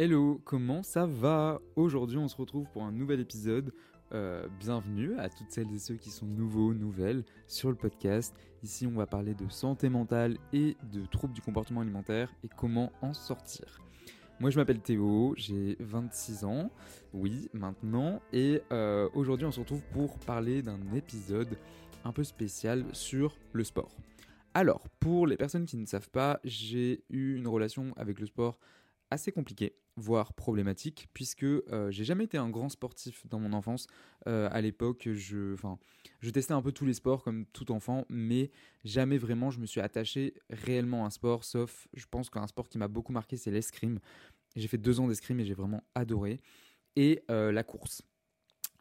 Hello, comment ça va? Aujourd'hui, on se retrouve pour un nouvel épisode. Euh, bienvenue à toutes celles et ceux qui sont nouveaux, nouvelles sur le podcast. Ici, on va parler de santé mentale et de troubles du comportement alimentaire et comment en sortir. Moi, je m'appelle Théo, j'ai 26 ans, oui, maintenant, et euh, aujourd'hui, on se retrouve pour parler d'un épisode un peu spécial sur le sport. Alors, pour les personnes qui ne savent pas, j'ai eu une relation avec le sport assez compliquée, voire problématique, puisque euh, j'ai jamais été un grand sportif dans mon enfance. Euh, à l'époque, je, je testais un peu tous les sports comme tout enfant, mais jamais vraiment je me suis attaché réellement à un sport, sauf je pense qu'un sport qui m'a beaucoup marqué, c'est l'escrime. J'ai fait deux ans d'escrime et j'ai vraiment adoré. Et euh, la course.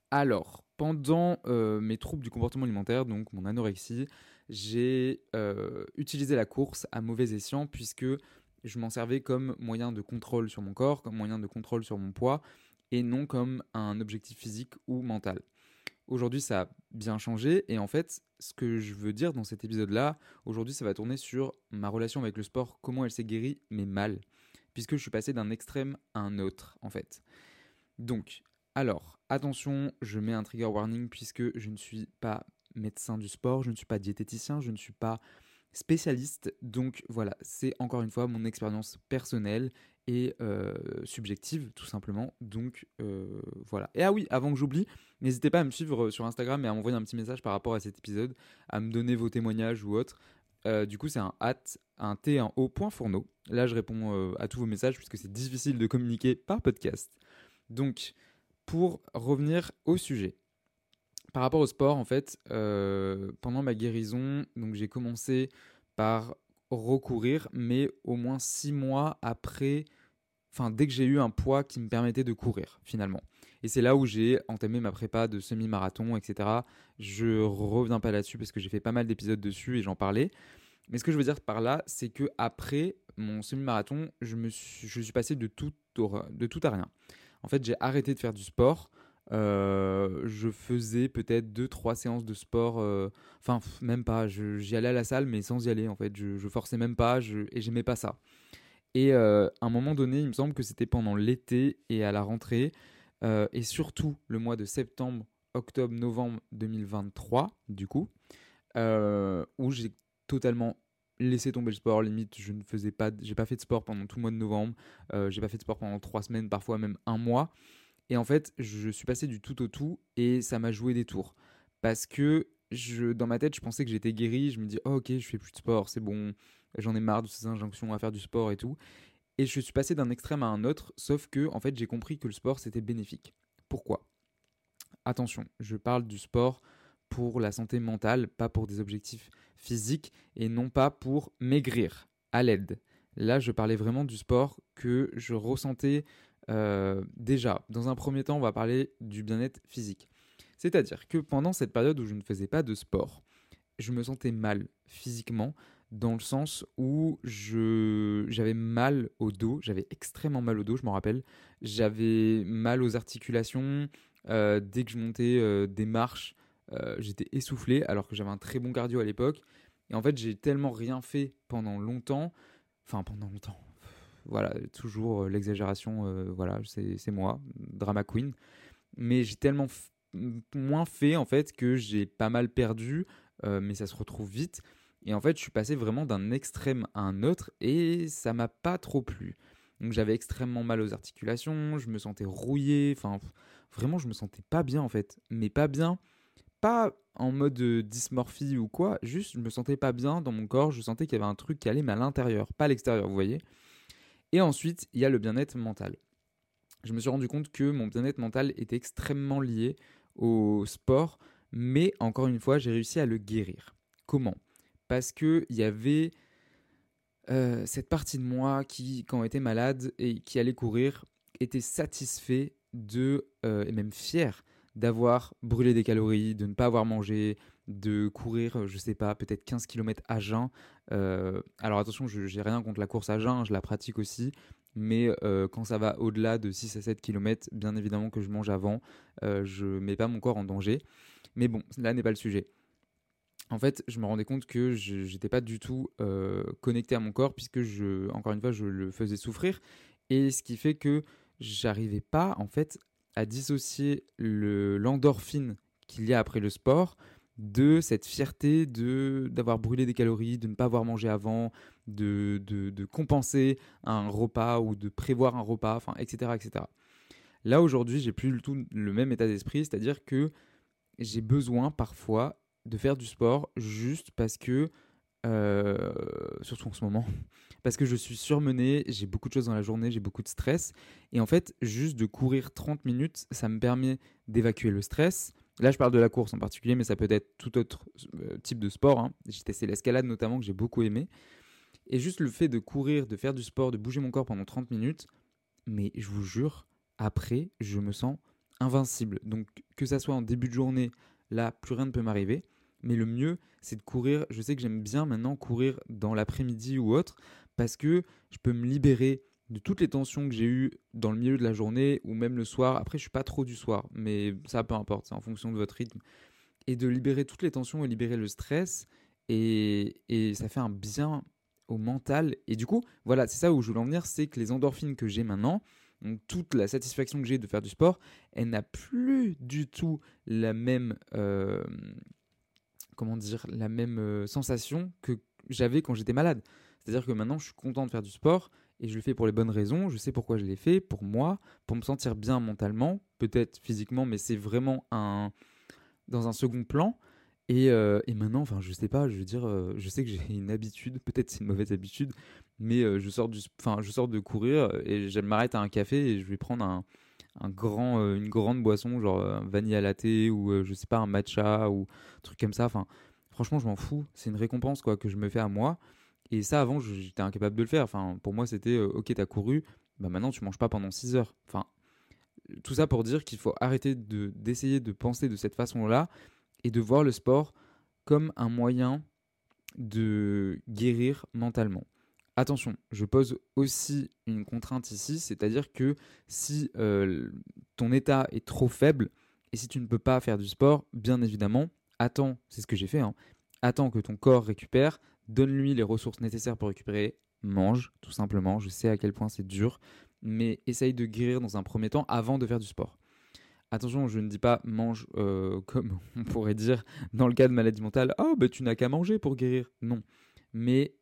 Alors, pendant mes troubles du comportement alimentaire, donc mon anorexie, j'ai utilisé la course à mauvais escient, puisque je m'en servais comme moyen de contrôle sur mon corps, comme moyen de contrôle sur mon poids, et non comme un objectif physique ou mental. Aujourd'hui, ça a bien changé, et en fait, ce que je veux dire dans cet épisode-là, aujourd'hui, ça va tourner sur ma relation avec le sport, comment elle s'est guérie, mais mal, puisque je suis passé d'un extrême à un autre, en fait. Donc, alors, attention, je mets un trigger warning, puisque je ne suis pas médecin du sport, je ne suis pas diététicien, je ne suis pas spécialiste. Donc voilà, c'est encore une fois mon expérience personnelle et euh, subjective tout simplement. Donc euh, voilà. Et ah oui, avant que j'oublie, n'hésitez pas à me suivre sur Instagram et à m'envoyer un petit message par rapport à cet épisode, à me donner vos témoignages ou autres. Euh, du coup, c'est un at, un t, un o. Là, je réponds à tous vos messages puisque c'est difficile de communiquer par podcast. Donc, pour revenir au sujet, par rapport au sport, en fait, euh, pendant ma guérison, donc j'ai commencé par recourir, mais au moins six mois après, enfin dès que j'ai eu un poids qui me permettait de courir finalement. Et c'est là où j'ai entamé ma prépa de semi-marathon, etc. Je reviens pas là-dessus parce que j'ai fait pas mal d'épisodes dessus et j'en parlais. Mais ce que je veux dire par là, c'est que après mon semi-marathon, je me suis, je suis passé de tout, de tout à rien. En fait, j'ai arrêté de faire du sport. Euh, je faisais peut-être deux trois séances de sport euh, enfin même pas. J'y allais à la salle mais sans y aller en fait. Je, forçais même pas je, et j'aimais pas ça. Et euh, à un moment donné il me semble que c'était pendant l'été et à la rentrée et surtout le mois de septembre octobre novembre 2023 du coup où j'ai totalement laissé tomber le sport. Limite je ne faisais pas j'ai pas fait de sport pendant tout le mois de novembre j'ai pas fait de sport pendant trois semaines parfois même un mois et en fait, je suis passé du tout au tout et ça m'a joué des tours. Parce que dans ma tête, je pensais que j'étais guéri. Je me dis, oh, ok, je fais plus de sport, c'est bon, j'en ai marre de ces injonctions à faire du sport et tout. Et je suis passé d'un extrême à un autre, sauf que, en fait, j'ai compris que le sport, c'était bénéfique. Pourquoi? Attention, je parle du sport pour la santé mentale, pas pour des objectifs physiques et non pas pour maigrir à l'aide. Là, je parlais vraiment du sport que je ressentais euh, déjà, dans un premier temps, on va parler du bien-être physique. C'est-à-dire que pendant cette période où je ne faisais pas de sport, je me sentais mal physiquement, dans le sens où je j'avais mal au dos, j'avais extrêmement mal au dos, je m'en rappelle. J'avais mal aux articulations. Euh, dès que je montais euh, des marches, j'étais essoufflé alors que j'avais un très bon cardio à l'époque. Et en fait, j'ai tellement rien fait pendant longtemps. Enfin, pendant longtemps. Voilà, toujours l'exagération, voilà, c'est moi, drama queen. Mais j'ai tellement moins fait en fait que j'ai pas mal perdu, mais ça se retrouve vite. Et en fait, je suis passé vraiment d'un extrême à un autre et ça m'a pas trop plu. Donc j'avais extrêmement mal aux articulations, je me sentais rouillé, enfin vraiment je me sentais pas bien en fait. Mais pas bien, pas en mode dysmorphie ou quoi, juste je me sentais pas bien dans mon corps, je sentais qu'il y avait un truc qui allait mais à l'intérieur, pas à l'extérieur, vous voyez. Et ensuite, il y a le bien-être mental. Je me suis rendu compte que mon bien-être mental était extrêmement lié au sport, mais encore une fois, j'ai réussi à le guérir. Comment? Parce qu'il y avait euh, cette partie de moi qui, quand était malade et qui allait courir, était satisfait de, euh, et même fier d'avoir brûlé des calories, de ne pas avoir mangé, de courir, je sais pas, peut-être 15 km à jeun. Euh, alors attention, je n'ai rien contre la course à jeun, je la pratique aussi, mais quand ça va au-delà de 6 à 7 km, bien évidemment que je mange avant, je mets pas mon corps en danger. Mais bon, là n'est pas le sujet en fait, je me rendais compte que je n'étais pas du tout euh, connecté à mon corps, puisque, je, encore une fois, je le faisais souffrir. Et ce qui fait que j'arrivais pas, en fait, à dissocier l'endorphine qu'il y a après le sport de cette fierté de d'avoir brûlé des calories, de ne pas avoir mangé avant, de, de, compenser un repas ou de prévoir un repas, enfin, etc., etc. Là, aujourd'hui, j'ai plus du tout le même état d'esprit, c'est-à-dire que j'ai besoin parfois de faire du sport juste parce que, euh, surtout en ce moment, parce que je suis surmené, j'ai beaucoup de choses dans la journée, j'ai beaucoup de stress. Et en fait, juste de courir 30 minutes, ça me permet d'évacuer le stress. Là, je parle de la course en particulier, mais ça peut être tout autre euh, type de sport. Hein. J'ai testé l'escalade notamment, que j'ai beaucoup aimé. Et juste le fait de courir, de faire du sport, de bouger mon corps pendant 30 minutes, mais je vous jure, après, je me sens invincible. Donc, que ça soit en début de journée, là, plus rien ne peut m'arriver. Mais le mieux, c'est de courir. Je sais que j'aime bien maintenant courir dans l'après-midi ou autre parce que je peux me libérer de toutes les tensions que j'ai eues dans le milieu de la journée ou même le soir. Après, je suis pas trop du soir, mais ça peu importe, c'est en fonction de votre rythme. Et de libérer toutes les tensions et libérer le stress. Et, et ça fait un bien au mental. Et du coup, voilà, c'est ça où je voulais en venir, c'est que les endorphines que j'ai maintenant, donc toute la satisfaction que j'ai de faire du sport, elle n'a plus du tout la même, euh, comment dire, la même euh, sensation que j'avais quand j'étais malade. C'est-à-dire que maintenant, je suis content de faire du sport et je le fais pour les bonnes raisons. Je sais pourquoi je l'ai fait, pour moi, pour me sentir bien mentalement, peut-être physiquement, mais c'est vraiment un dans un second plan. Et, euh, maintenant, enfin, je sais pas, je veux dire, euh, je sais que j'ai une habitude, peut-être c'est une mauvaise habitude, mais je sors du, je sors de courir et je m'arrête à un café et je vais prendre un, un grand, euh, une grande boisson, genre un euh, vanilla latte ou euh, je sais pas, un matcha ou un truc comme ça. Enfin, franchement, je m'en fous. C'est une récompense quoi que je me fais à moi. Et ça, avant, j'étais incapable de le faire. Enfin, pour moi, c'était ok, t'as couru, bah maintenant tu manges pas pendant 6 heures. Enfin, tout ça pour dire qu'il faut arrêter de d'essayer de penser de cette façon-là et de voir le sport comme un moyen de guérir mentalement. Attention, je pose aussi une contrainte ici, c'est-à-dire que si euh, ton état est trop faible et si tu ne peux pas faire du sport, bien évidemment, attends, c'est ce que j'ai fait, hein, attends que ton corps récupère, donne-lui les ressources nécessaires pour récupérer, mange tout simplement, je sais à quel point c'est dur, mais essaye de guérir dans un premier temps avant de faire du sport. Attention, je ne dis pas mange euh, comme on pourrait dire dans le cas de maladie mentale, oh bah tu n'as qu'à manger pour guérir. Non. Mais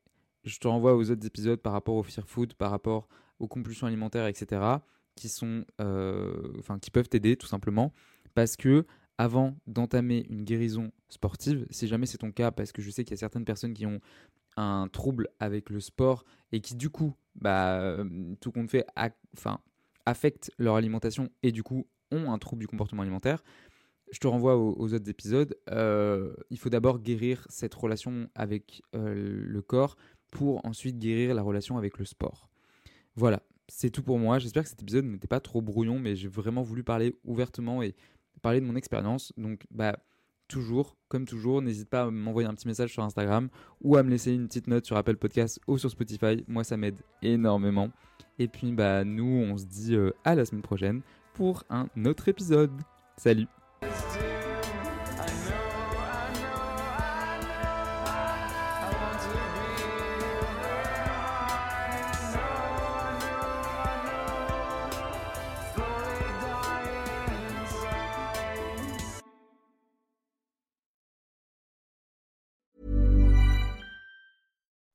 je te renvoie aux autres épisodes par rapport au fear food, par rapport aux compulsions alimentaires, etc., qui sont, euh, enfin, qui peuvent t'aider tout simplement, parce que avant d'entamer une guérison sportive, si jamais c'est ton cas, parce que je sais qu'il y a certaines personnes qui ont un trouble avec le sport et qui du coup, bah, tout compte fait, enfin, affectent leur alimentation et du coup ont un trouble du comportement alimentaire. Je te renvoie aux, autres épisodes. Euh, il faut d'abord guérir cette relation avec euh, le corps pour ensuite guérir la relation avec le sport. Voilà, c'est tout pour moi. J'espère que cet épisode n'était pas trop brouillon, mais j'ai vraiment voulu parler ouvertement et parler de mon expérience. Donc, bah, toujours, comme toujours, n'hésite pas à m'envoyer un petit message sur Instagram ou à me laisser une petite note sur Apple Podcast ou sur Spotify. Moi, ça m'aide énormément. Et puis, bah, nous, on se dit euh, à la semaine prochaine pour un autre épisode. Salut